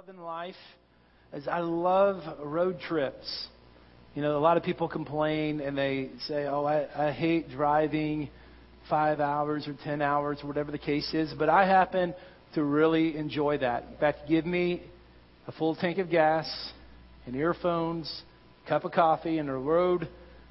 love in life is I love road trips. You know, a lot of people complain and they say, "Oh, I, I hate driving five hours or ten hours or whatever the case is." But I happen to really enjoy that. In fact, give me a full tank of gas and earphones, cup of coffee, and a road.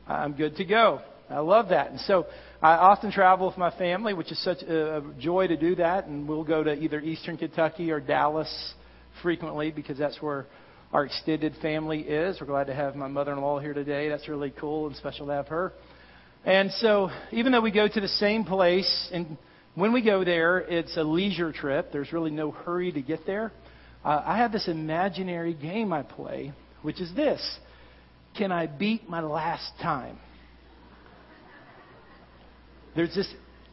I'm good to go. I love that. And so I often travel with my family, which is such a joy to do that. And we'll go to either Eastern Kentucky or Dallas frequently because that's where our extended family is. We're glad to have my mother in law here today. That's really cool and special to have her. And so, even though we go to the same place, and when we go there, it's a leisure trip, there's really no hurry to get there. Uh, I have this imaginary game I play, which is this Can I beat my last time? There's this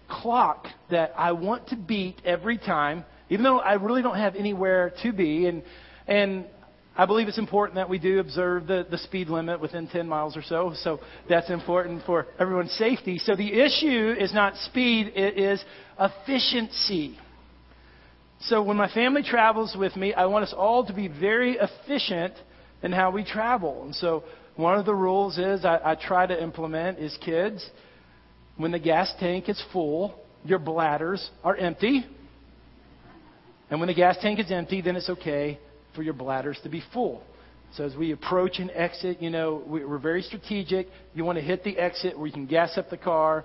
clock that I want to beat every time, even though I really don't have anywhere to be. And, and I believe it's important that we do observe the, the speed limit within 10 miles or so. So that's important for everyone's safety. So the issue is not speed, it is efficiency. So when my family travels with me, I want us all to be very efficient in how we travel. And so one of the rules is I, I try to implement is kids when the gas tank is full, your bladders are empty. And when the gas tank is empty, then it's okay for your bladders to be full. So as we approach an exit, you know, we're very strategic. You want to hit the exit where you can gas up the car,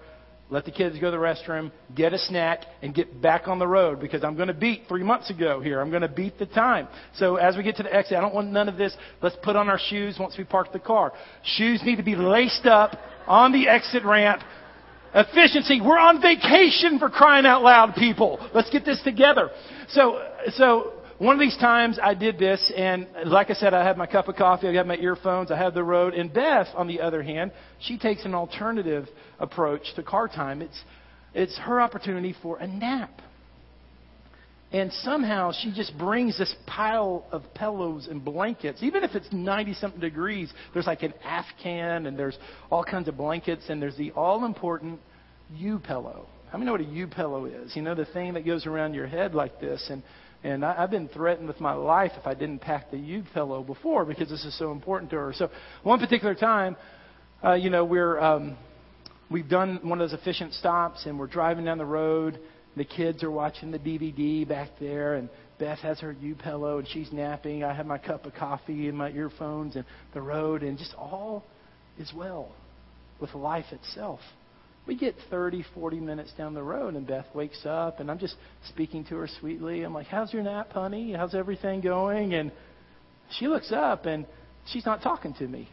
let the kids go to the restroom, get a snack, and get back on the road because I'm going to beat three months ago here. I'm going to beat the time. So as we get to the exit, I don't want none of this. Let's put on our shoes once we park the car. Shoes need to be laced up on the exit ramp Efficiency. We're on vacation for crying out loud, people. Let's get this together. So, so one of these times I did this, and like I said, I had my cup of coffee, I got my earphones, I had the road. And Beth, on the other hand, she takes an alternative approach to car time. It's, it's her opportunity for a nap. And somehow she just brings this pile of pillows and blankets. Even if it's 90 something degrees, there's like an Afghan and there's all kinds of blankets and there's the all important U pillow. How many know what a U pillow is? You know, the thing that goes around your head like this. And, and I, I've been threatened with my life if I didn't pack the U pillow before because this is so important to her. So one particular time, uh, you know, we're, um, we've done one of those efficient stops and we're driving down the road the kids are watching the DVD back there, and Beth has her U pillow and she's napping. I have my cup of coffee and my earphones and the road, and just all is well with life itself. We get 30, 40 minutes down the road, and Beth wakes up, and I'm just speaking to her sweetly. I'm like, How's your nap, honey? How's everything going? And she looks up, and she's not talking to me.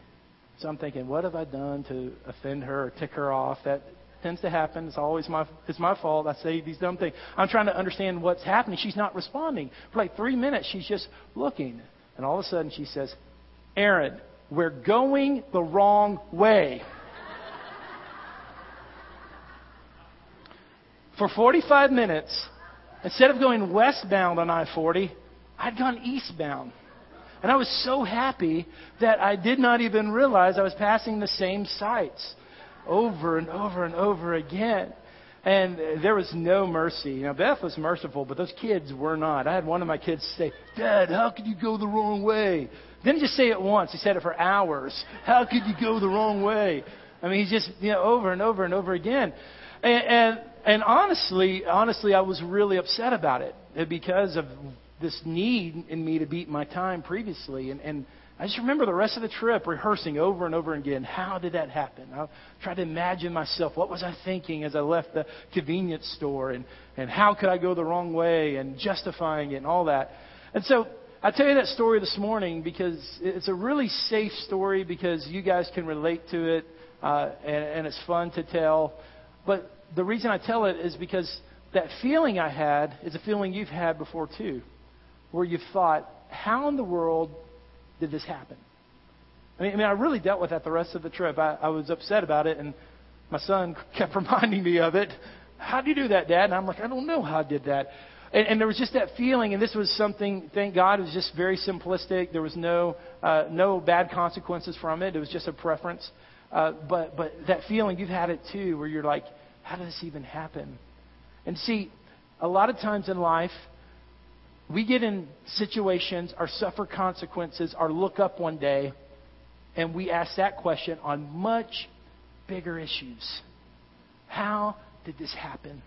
So I'm thinking, what have I done to offend her or tick her off? That tends to happen. It's always my it's my fault. I say these dumb things. I'm trying to understand what's happening. She's not responding. For like three minutes, she's just looking, and all of a sudden she says, "Aaron, we're going the wrong way." For 45 minutes, instead of going westbound on I-40, I'd gone eastbound. And I was so happy that I did not even realize I was passing the same sites over and over and over again. And there was no mercy. Know, Beth was merciful, but those kids were not. I had one of my kids say, Dad, how could you go the wrong way? Didn't just say it once, he said it for hours. How could you go the wrong way? I mean, he's just, you know, over and over and over again. And, and, and honestly, honestly, I was really upset about it because of this need in me to beat my time previously. And, and I just remember the rest of the trip rehearsing over and over again. How did that happen? I tried to imagine myself. What was I thinking as I left the convenience store? And, and how could I go the wrong way? And justifying it and all that. And so I tell you that story this morning because it's a really safe story because you guys can relate to it uh, and, and it's fun to tell. But the reason I tell it is because that feeling I had is a feeling you've had before too, where you've thought, how in the world did this happen? I mean, I, mean, I really dealt with that the rest of the trip. I, I was upset about it, and my son kept reminding me of it. How do you do that, Dad? And I'm like, I don't know how I did that. And, and there was just that feeling, and this was something. Thank God, it was just very simplistic. There was no uh, no bad consequences from it. It was just a preference. Uh, but but that feeling, you've had it too, where you're like, how did this even happen? And see, a lot of times in life, we get in situations or suffer consequences or look up one day and we ask that question on much bigger issues. How did this happen?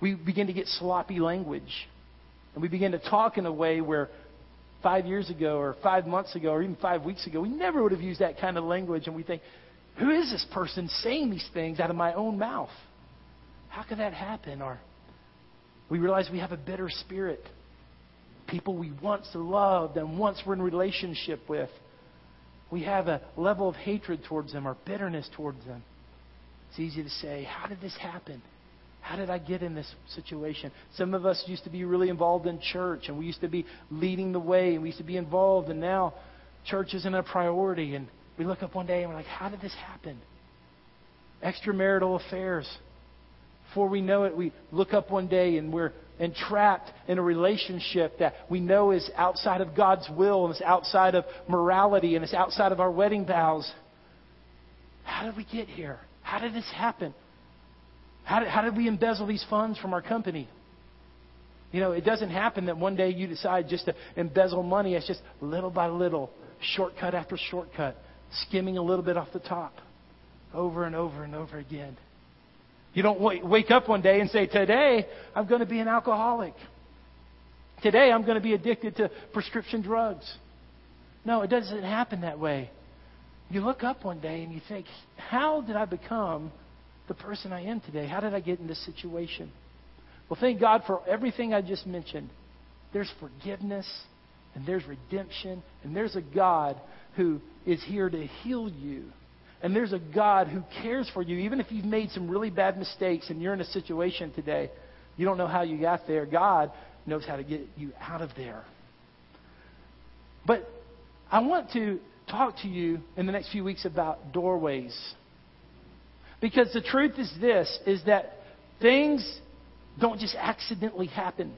We begin to get sloppy language. And we begin to talk in a way where five years ago or five months ago or even five weeks ago, we never would have used that kind of language. And we think, who is this person saying these things out of my own mouth? How could that happen? Or we realize we have a bitter spirit. People we once loved and once were in relationship with. We have a level of hatred towards them or bitterness towards them. It's easy to say, How did this happen? How did I get in this situation? Some of us used to be really involved in church and we used to be leading the way and we used to be involved, and now church isn't a priority. And we look up one day and we're like, How did this happen? Extramarital affairs. Before we know it, we look up one day and we're entrapped in a relationship that we know is outside of God's will and is outside of morality and it's outside of our wedding vows. How did we get here? How did this happen? How did, how did we embezzle these funds from our company? You know, it doesn't happen that one day you decide just to embezzle money. It's just little by little, shortcut after shortcut, skimming a little bit off the top, over and over and over again. You don't wake up one day and say, Today I'm going to be an alcoholic. Today I'm going to be addicted to prescription drugs. No, it doesn't happen that way. You look up one day and you think, How did I become the person I am today? How did I get in this situation? Well, thank God for everything I just mentioned. There's forgiveness, and there's redemption, and there's a God who is here to heal you and there's a God who cares for you, even if you've made some really bad mistakes and you're in a situation today, you don't know how you got there. God knows how to get you out of there. But I want to talk to you in the next few weeks about doorways. Because the truth is this is that things don't just accidentally happen.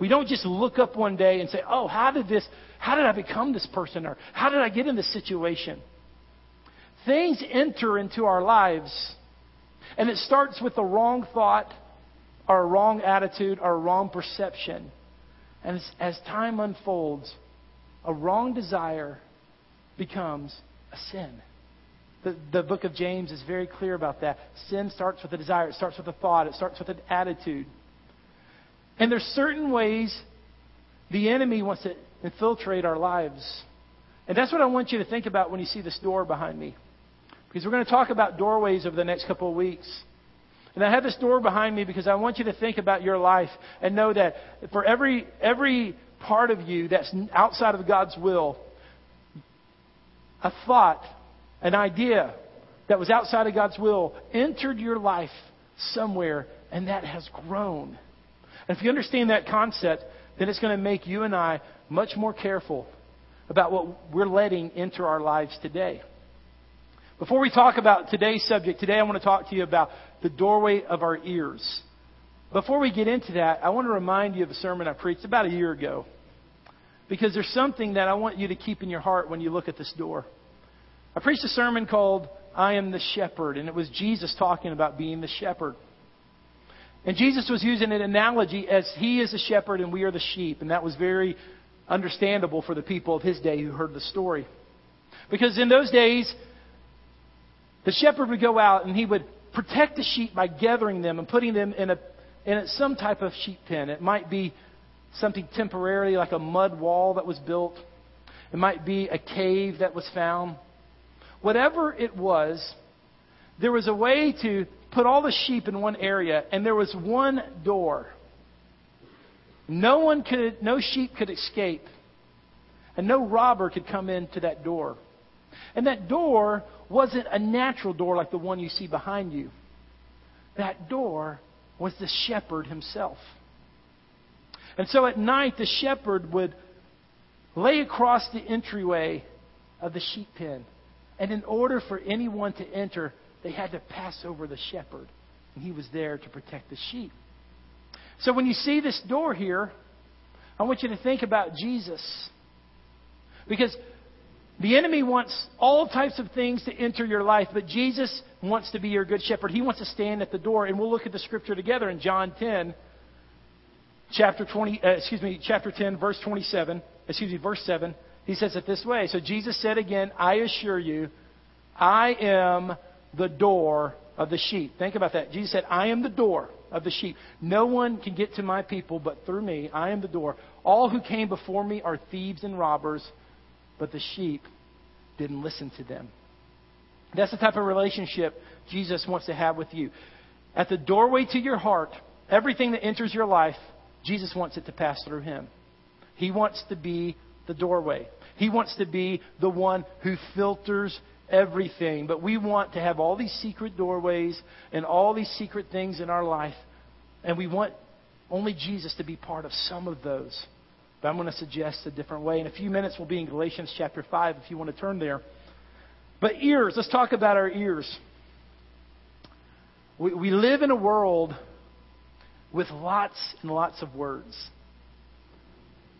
We don't just look up one day and say, "Oh, how did this how did I become this person or how did I get in this situation?" Things enter into our lives, and it starts with the wrong thought, our wrong attitude, our wrong perception. And as, as time unfolds, a wrong desire becomes a sin. The, the book of James is very clear about that. Sin starts with a desire, it starts with a thought, it starts with an attitude. And there's certain ways the enemy wants to infiltrate our lives. And that's what I want you to think about when you see this door behind me. Because we're going to talk about doorways over the next couple of weeks. And I have this door behind me because I want you to think about your life and know that for every, every part of you that's outside of God's will, a thought, an idea that was outside of God's will entered your life somewhere and that has grown. And if you understand that concept, then it's going to make you and I much more careful about what we're letting enter our lives today. Before we talk about today's subject, today I want to talk to you about the doorway of our ears. Before we get into that, I want to remind you of a sermon I preached about a year ago. Because there's something that I want you to keep in your heart when you look at this door. I preached a sermon called I Am the Shepherd, and it was Jesus talking about being the shepherd. And Jesus was using an analogy as he is the shepherd and we are the sheep, and that was very understandable for the people of his day who heard the story. Because in those days, the shepherd would go out and he would protect the sheep by gathering them and putting them in, a, in some type of sheep pen. It might be something temporary, like a mud wall that was built, it might be a cave that was found. Whatever it was, there was a way to put all the sheep in one area, and there was one door. No one could, no sheep could escape, and no robber could come into that door. And that door wasn't a natural door like the one you see behind you. That door was the shepherd himself. And so at night, the shepherd would lay across the entryway of the sheep pen. And in order for anyone to enter, they had to pass over the shepherd. And he was there to protect the sheep. So when you see this door here, I want you to think about Jesus. Because the enemy wants all types of things to enter your life, but Jesus wants to be your good shepherd. He wants to stand at the door. And we'll look at the scripture together in John 10. chapter 20, uh, excuse me, chapter 10, verse 27, excuse me, verse 7, he says it this way. So Jesus said again, I assure you, I am the door of the sheep. Think about that. Jesus said, I am the door of the sheep. No one can get to my people but through me. I am the door. All who came before me are thieves and robbers, but the sheep didn't listen to them. That's the type of relationship Jesus wants to have with you. At the doorway to your heart, everything that enters your life, Jesus wants it to pass through him. He wants to be the doorway. He wants to be the one who filters everything. But we want to have all these secret doorways and all these secret things in our life. And we want only Jesus to be part of some of those. But I'm going to suggest a different way. In a few minutes, we'll be in Galatians chapter 5 if you want to turn there. But ears, let's talk about our ears. We, we live in a world with lots and lots of words.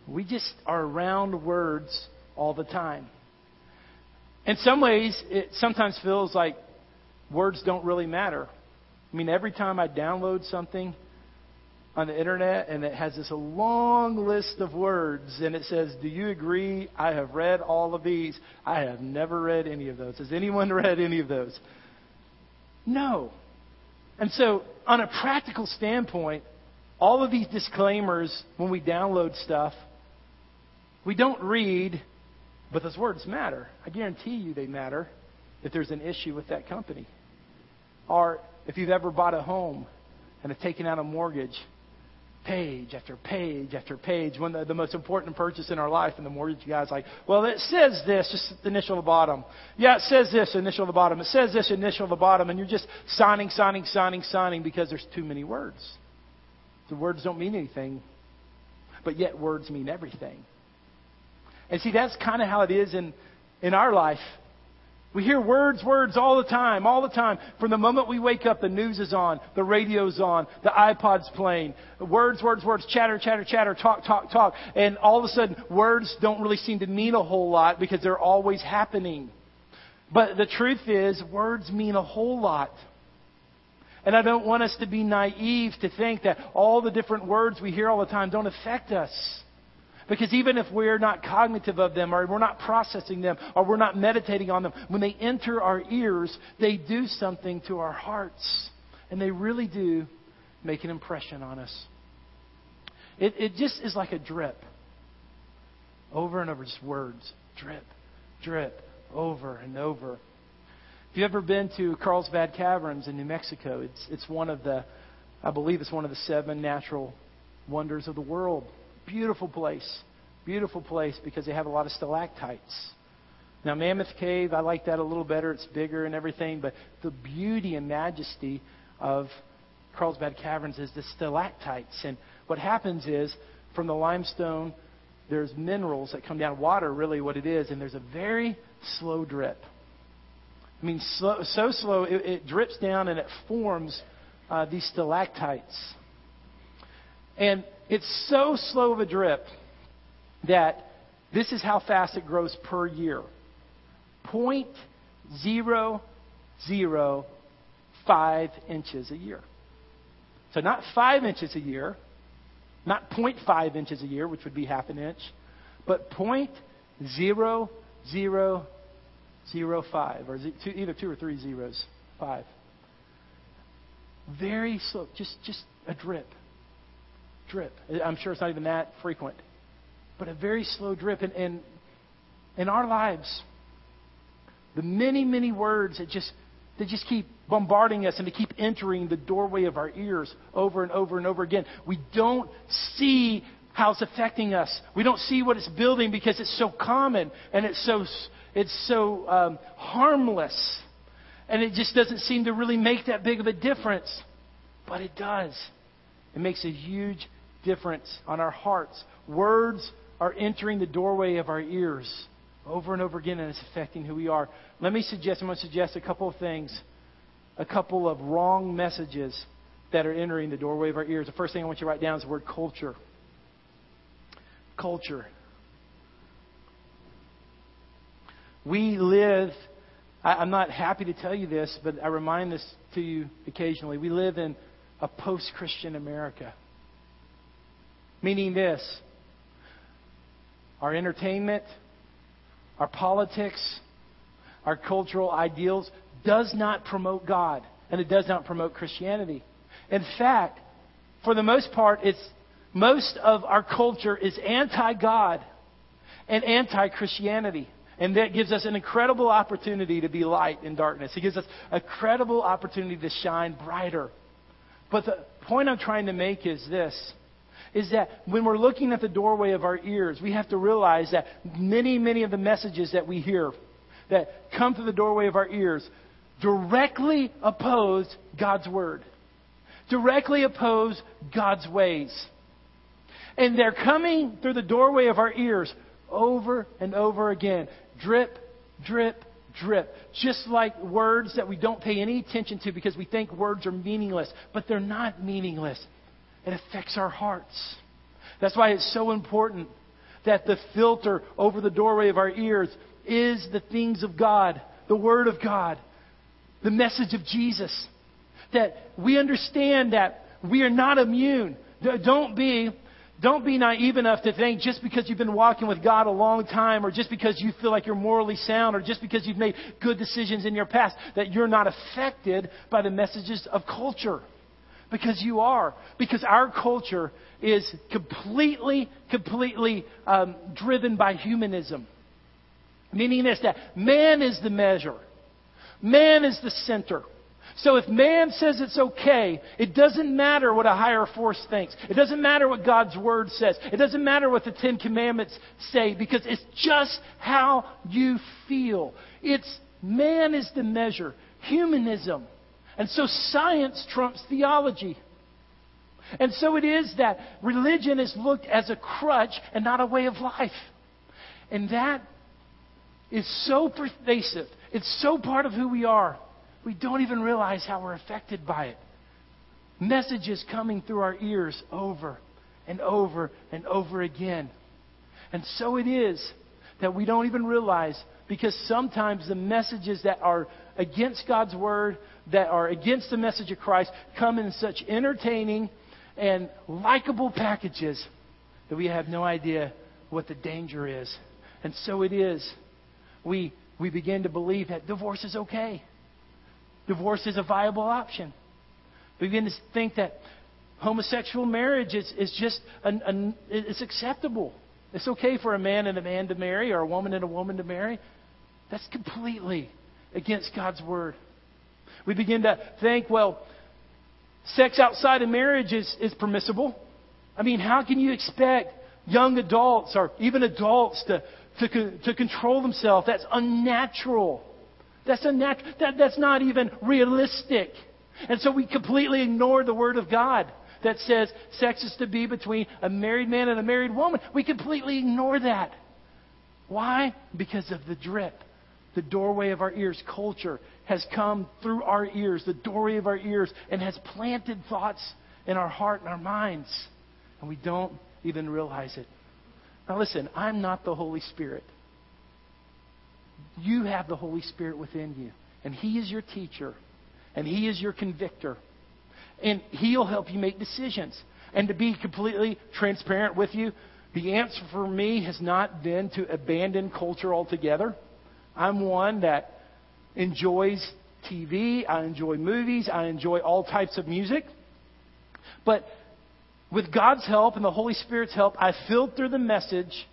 We just are around words all the time. In some ways, it sometimes feels like words don't really matter. I mean, every time I download something on the internet and it has this long list of words and it says, Do you agree? I have read all of these. I have never read any of those. Has anyone read any of those? No. And so, on a practical standpoint, all of these disclaimers when we download stuff, we don't read but those words matter. I guarantee you they matter if there's an issue with that company. Or if you've ever bought a home and have taken out a mortgage, page after page after page, when the, the most important purchase in our life, and the mortgage guy's like, well, it says this, just initial the bottom. Yeah, it says this, initial the bottom. It says this, initial the bottom, and you're just signing, signing, signing, signing because there's too many words. The words don't mean anything, but yet words mean everything. And see, that's kind of how it is in, in our life. We hear words, words all the time, all the time. From the moment we wake up, the news is on, the radio's on, the iPod's playing. Words, words, words, chatter, chatter, chatter, talk, talk, talk. And all of a sudden, words don't really seem to mean a whole lot because they're always happening. But the truth is, words mean a whole lot. And I don't want us to be naive to think that all the different words we hear all the time don't affect us. Because even if we're not cognitive of them, or we're not processing them, or we're not meditating on them, when they enter our ears, they do something to our hearts. And they really do make an impression on us. It, it just is like a drip. Over and over, just words. Drip, drip, over and over. If you've ever been to Carlsbad Caverns in New Mexico, it's, it's one of the, I believe it's one of the seven natural wonders of the world. Beautiful place. Beautiful place because they have a lot of stalactites. Now, Mammoth Cave, I like that a little better. It's bigger and everything, but the beauty and majesty of Carlsbad Caverns is the stalactites. And what happens is, from the limestone, there's minerals that come down, water, really, what it is, and there's a very slow drip. I mean, slow, so slow, it, it, drips down and it forms uh, these stalactites. And it's so slow of a drip that this is how fast it grows per year. 0.005 inches a year. So not 5 inches a year, not 0.5 inches a year, which would be half an inch, but 0.0005, or either two or three zeros, five. Very slow, just, just a drip drip. I'm sure it's not even that frequent, but a very slow drip. And, and in our lives, the many, many words that just that just keep bombarding us and to keep entering the doorway of our ears over and over and over again. We don't see how it's affecting us. We don't see what it's building because it's so common and it's so it's so um, harmless, and it just doesn't seem to really make that big of a difference. But it does. It makes a huge difference on our hearts. Words are entering the doorway of our ears over and over again, and it's affecting who we are. Let me suggest, I'm going to suggest a couple of things, a couple of wrong messages that are entering the doorway of our ears. The first thing I want you to write down is the word culture. Culture. We live, I, am not happy to tell you this, but I remind this to you occasionally. We live in a post Christian America. Meaning this our entertainment, our politics, our cultural ideals does not promote God and it does not promote Christianity. In fact, for the most part, it's most of our culture is anti-God and anti-Christianity. And that gives us an incredible opportunity to be light in darkness. It gives us a credible opportunity to shine brighter. But the point I'm trying to make is this is that when we're looking at the doorway of our ears, we have to realize that many, many of the messages that we hear that come through the doorway of our ears directly oppose God's Word, directly oppose God's ways. And they're coming through the doorway of our ears over and over again. Drip, drip, drip. Just like words that we don't pay any attention to because we think words are meaningless, but they're not meaningless. It affects our hearts. That's why it's so important that the filter over the doorway of our ears is the things of God, the Word of God, the message of Jesus. That we understand that we are not immune. Don't be don't be naive enough to think just because you've been walking with God a long time, or just because you feel like you're morally sound, or just because you've made good decisions in your past, that you're not affected by the messages of culture. Because you are. Because our culture is completely, completely um, driven by humanism. Meaning this, that man is the measure. Man is the center. So if man says it's okay, it doesn't matter what a higher force thinks. It doesn't matter what God's word says. It doesn't matter what the Ten Commandments say because it's just how you feel. It's man is the measure. Humanism. And so science trumps theology. And so it is that religion is looked as a crutch and not a way of life. And that is so pervasive. It's so part of who we are we don't even realize how we're affected by it. Messages coming through our ears over and over and over again. And so it is that we don't even realize because sometimes the messages that are against God's Word, that are against the message of Christ, come in such entertaining and likable packages that we have no idea what the danger is. And so it is. We, we begin to believe that divorce is okay divorce is a viable option. We begin to think that homosexual marriage is, is just an, an, it's acceptable. It's okay for a man and a man to marry or a woman and a woman to marry. That's completely against God's word. We begin to think, well, sex outside of marriage is, is permissible. I mean, how can you expect young adults or even adults to, to, to control themselves? That's unnatural. That's, nat- that, that's not even realistic. And so we completely ignore the Word of God that says sex is to be between a married man and a married woman. We completely ignore that. Why? Because of the drip. The doorway of our ears, culture, has come through our ears, the doorway of our ears, and has planted thoughts in our heart and our minds. And we don't even realize it. Now, listen, I'm not the Holy Spirit. You have the Holy Spirit within you, and He is your teacher, and He is your convictor, and He'll help you make decisions. And to be completely transparent with you, the answer for me has not been to abandon culture altogether. I'm one that enjoys TV, I enjoy movies, I enjoy all types of music. But with God's help and the Holy Spirit's help, I filter the message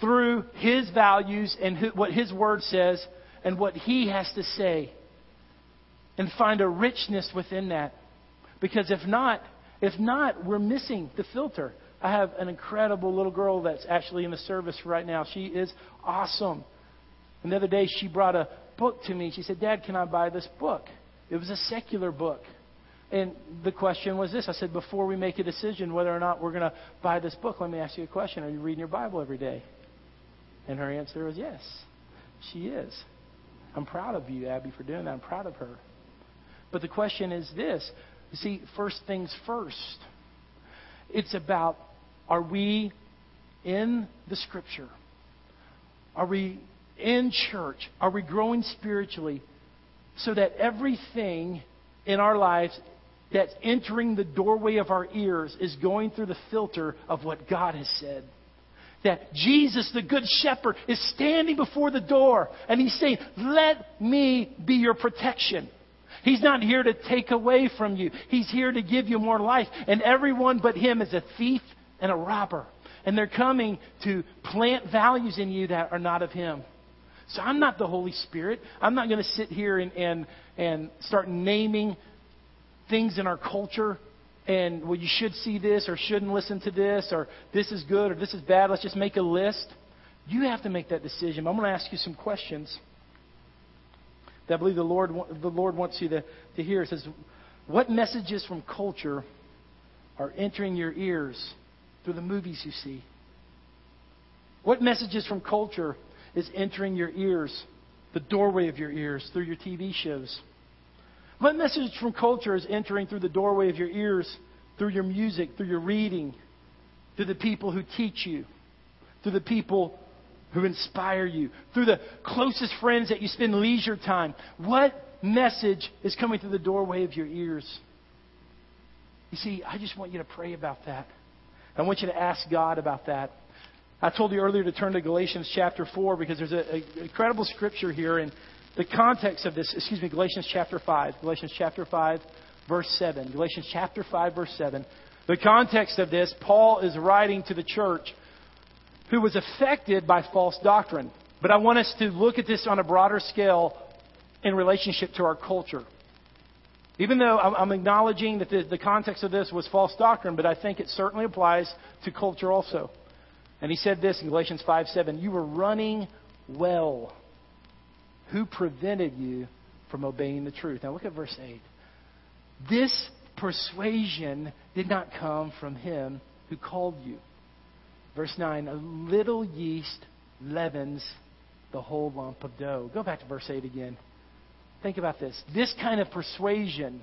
through His values and what His Word says and what He has to say. And find a richness within that. Because if not, if not, we're missing the filter. I have an incredible little girl that's actually in the service right now. She is awesome. And the other day she brought a book to me. She said, Dad, can I buy this book? It was a secular book. And the question was this I said, before we make a decision whether or not we're going to buy this book, let me ask you a question. Are you reading your Bible every day? And her answer was yes, she is. I'm proud of you, Abby, for doing that. I'm proud of her. But the question is this you see, first things first. It's about are we in the Scripture? Are we in church? Are we growing spiritually so that everything in our lives that's entering the doorway of our ears is going through the filter of what God has said. That Jesus, the Good Shepherd, is standing before the door and he's saying, Let me be your protection. He's not here to take away from you. He's here to give you more life. And everyone but him is a thief and a robber. And they're coming to plant values in you that are not of him. So I'm not the Holy Spirit. I'm not going to sit here and, and, and start naming things in our culture and, well, you should see this or shouldn't listen to this or this is good or this is bad. Let's just make a list. You have to make that decision. I'm going to ask you some questions that I believe the Lord, the Lord wants you to, to hear. It says, What messages from culture are entering your ears through the movies you see? What messages from culture is entering your ears, the doorway of your ears, through your TV shows? What message from culture is entering through the doorway of your ears, through your music, through your reading, through the people who teach you, through the people who inspire you, through the closest friends that you spend leisure time? What message is coming through the doorway of your ears? You see, I just want you to pray about that. I want you to ask God about that. I told you earlier to turn to Galatians chapter 4 because there's an incredible scripture here. in the context of this, excuse me, Galatians chapter 5. Galatians chapter 5, verse 7. Galatians chapter 5, verse 7. The context of this, Paul is writing to the church who was affected by false doctrine. But I want us to look at this on a broader scale in relationship to our culture. Even though I'm acknowledging that the, the context of this was false doctrine, but I think it certainly applies to culture also. And he said this in Galatians 5 7 You were running well who prevented you from obeying the truth? Now look at verse 8. This persuasion did not come from him who called you. Verse 9, a little yeast leavens the whole lump of dough. Go back to verse 8 again. Think about this. This kind of persuasion,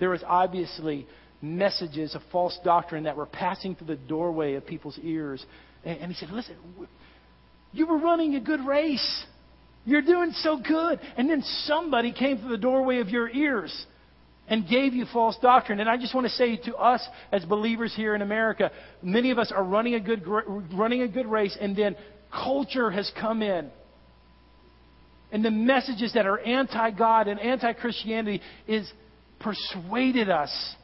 there was obviously messages of false doctrine that were passing through the doorway of people's ears. And, he said, Listen, you were running a good race. You're doing so good. And then somebody came through the doorway of your ears and gave you false doctrine. And I just want to say to us as believers here in America, many of us are running a good, running a good race, and then culture has come in. And the messages that are anti God and anti Christianity is persuaded us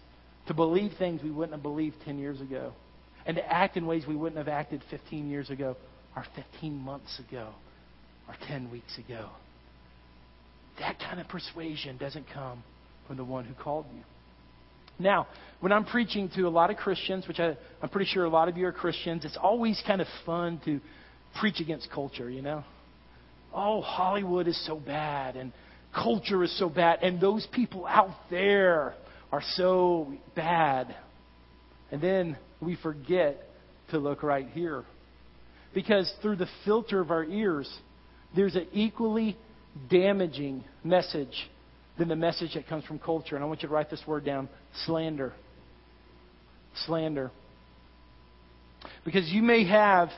to believe things we wouldn't have believed 10 years ago and to act in ways we wouldn't have acted 15 years ago or 15 months ago or 10 weeks ago. That kind of persuasion doesn't come from the one who called you. Now, when I'm preaching to a lot of Christians, which I, I'm pretty sure a lot of you are Christians, it's always kind of fun to preach against culture, you know? Oh, Hollywood is so bad, and culture is so bad, and those people out there are so bad. And then we forget to look right here. Because through the filter of our ears, there's an equally damaging message than the message that comes from culture. And I want you to write this word down slander. Slander. Because you may have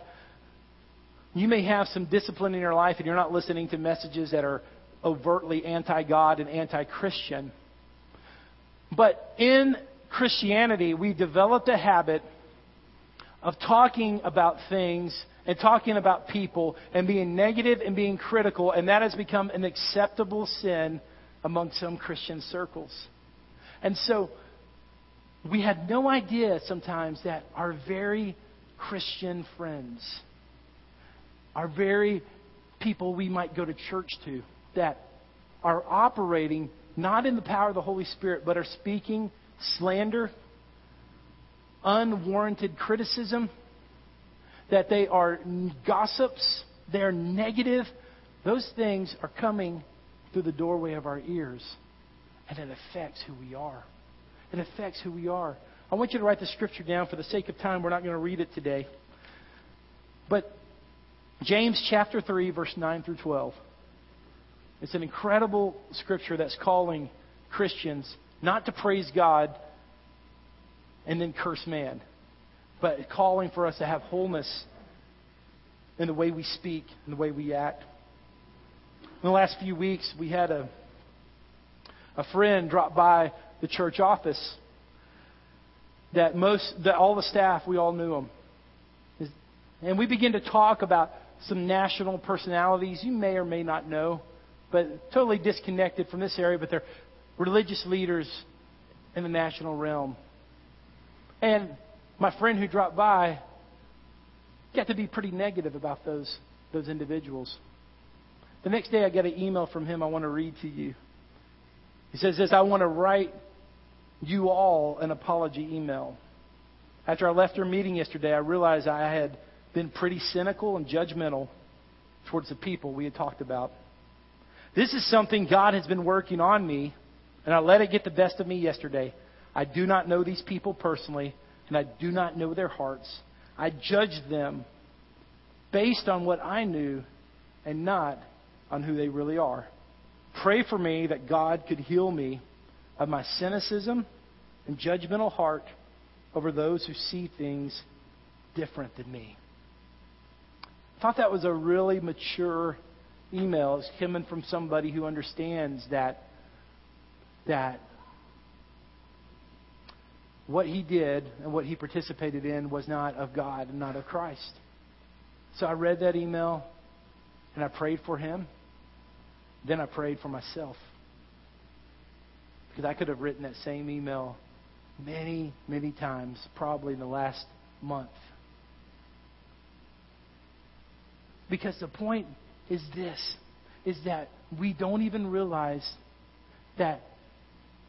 you may have some discipline in your life and you're not listening to messages that are overtly anti God and anti Christian. But in Christianity, we developed a habit of talking about things and talking about people and being negative and being critical, and that has become an acceptable sin among some Christian circles. And so we had no idea sometimes that our very Christian friends, our very people we might go to church to, that are operating not in the power of the Holy Spirit, but are speaking slander, unwarranted criticism, that they are gossips, they're negative, those things are coming through the doorway of our ears. And it affects who we are. It affects who we are. I want you to write the scripture down for the sake of time. We're not going to read it today. But James chapter 3, verse 9 through 12. It's an incredible scripture that's calling Christians not to praise God and then curse man but calling for us to have wholeness in the way we speak and the way we act. In the last few weeks, we had a, a friend drop by the church office, that most, that all the staff, we all knew him. And we begin to talk about some national personalities you may or may not know, but totally disconnected from this area, but they're religious leaders in the national realm. And my friend who dropped by got to be pretty negative about those, those individuals. The next day, I get an email from him I want to read to you. He says this I want to write you all an apology email. After I left our meeting yesterday, I realized I had been pretty cynical and judgmental towards the people we had talked about. This is something God has been working on me, and I let it get the best of me yesterday. I do not know these people personally, and I do not know their hearts. I judged them based on what I knew and not on who they really are. Pray for me that God could heal me of my cynicism and judgmental heart over those who see things different than me. I thought that was a really mature email. It's coming from somebody who understands that that what he did and what he participated in was not of God and not of Christ. So I read that email and I prayed for him. Then I prayed for myself. Because I could have written that same email many, many times, probably in the last month. Because the point is this is that we don't even realize that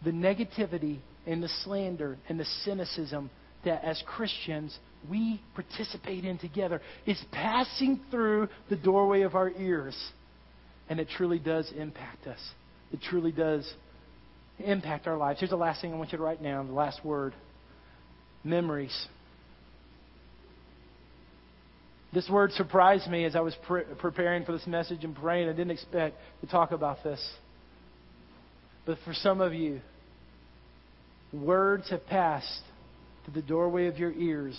the negativity and the slander and the cynicism that as Christians we participate in together is passing through the doorway of our ears. And it truly does impact us. It truly does impact our lives. Here's the last thing I want you to write down the last word memories. This word surprised me as I was pre- preparing for this message and praying. I didn't expect to talk about this. But for some of you, words have passed through the doorway of your ears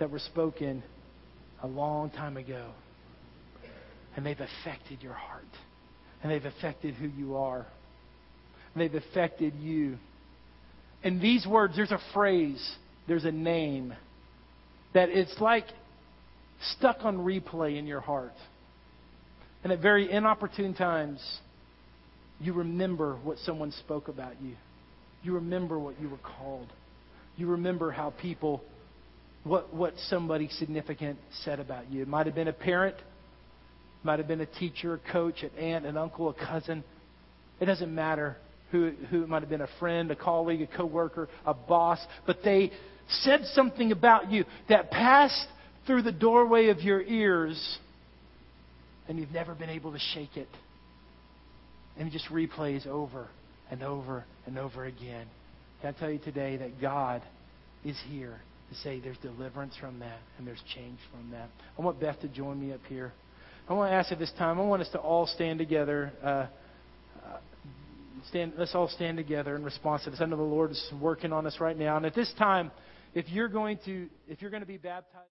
that were spoken a long time ago. And they've affected your heart. And they've affected who you are. And they've affected you. And these words, there's a phrase, there's a name that it's like stuck on replay in your heart. And at very inopportune times, you remember what someone spoke about you. You remember what you were called. You remember how people, what, what somebody significant said about you. It might have been a parent, might have been a teacher, a coach, an aunt, an uncle, a cousin. It doesn't matter who, who it might have been a friend, a colleague, a coworker, a boss, but they said something about you that passed through the doorway of your ears and you've never been able to shake it. And it just replays over and over and over again. Can I tell you today that God is here to say there's deliverance from that and there's change from that? I want Beth to join me up here. I want to ask at this time, I want us to all stand together. Uh, uh, stand, let's all stand together in response to this. I know the Lord is working on us right now. And at this time, if you're going to, if you're going to be baptized.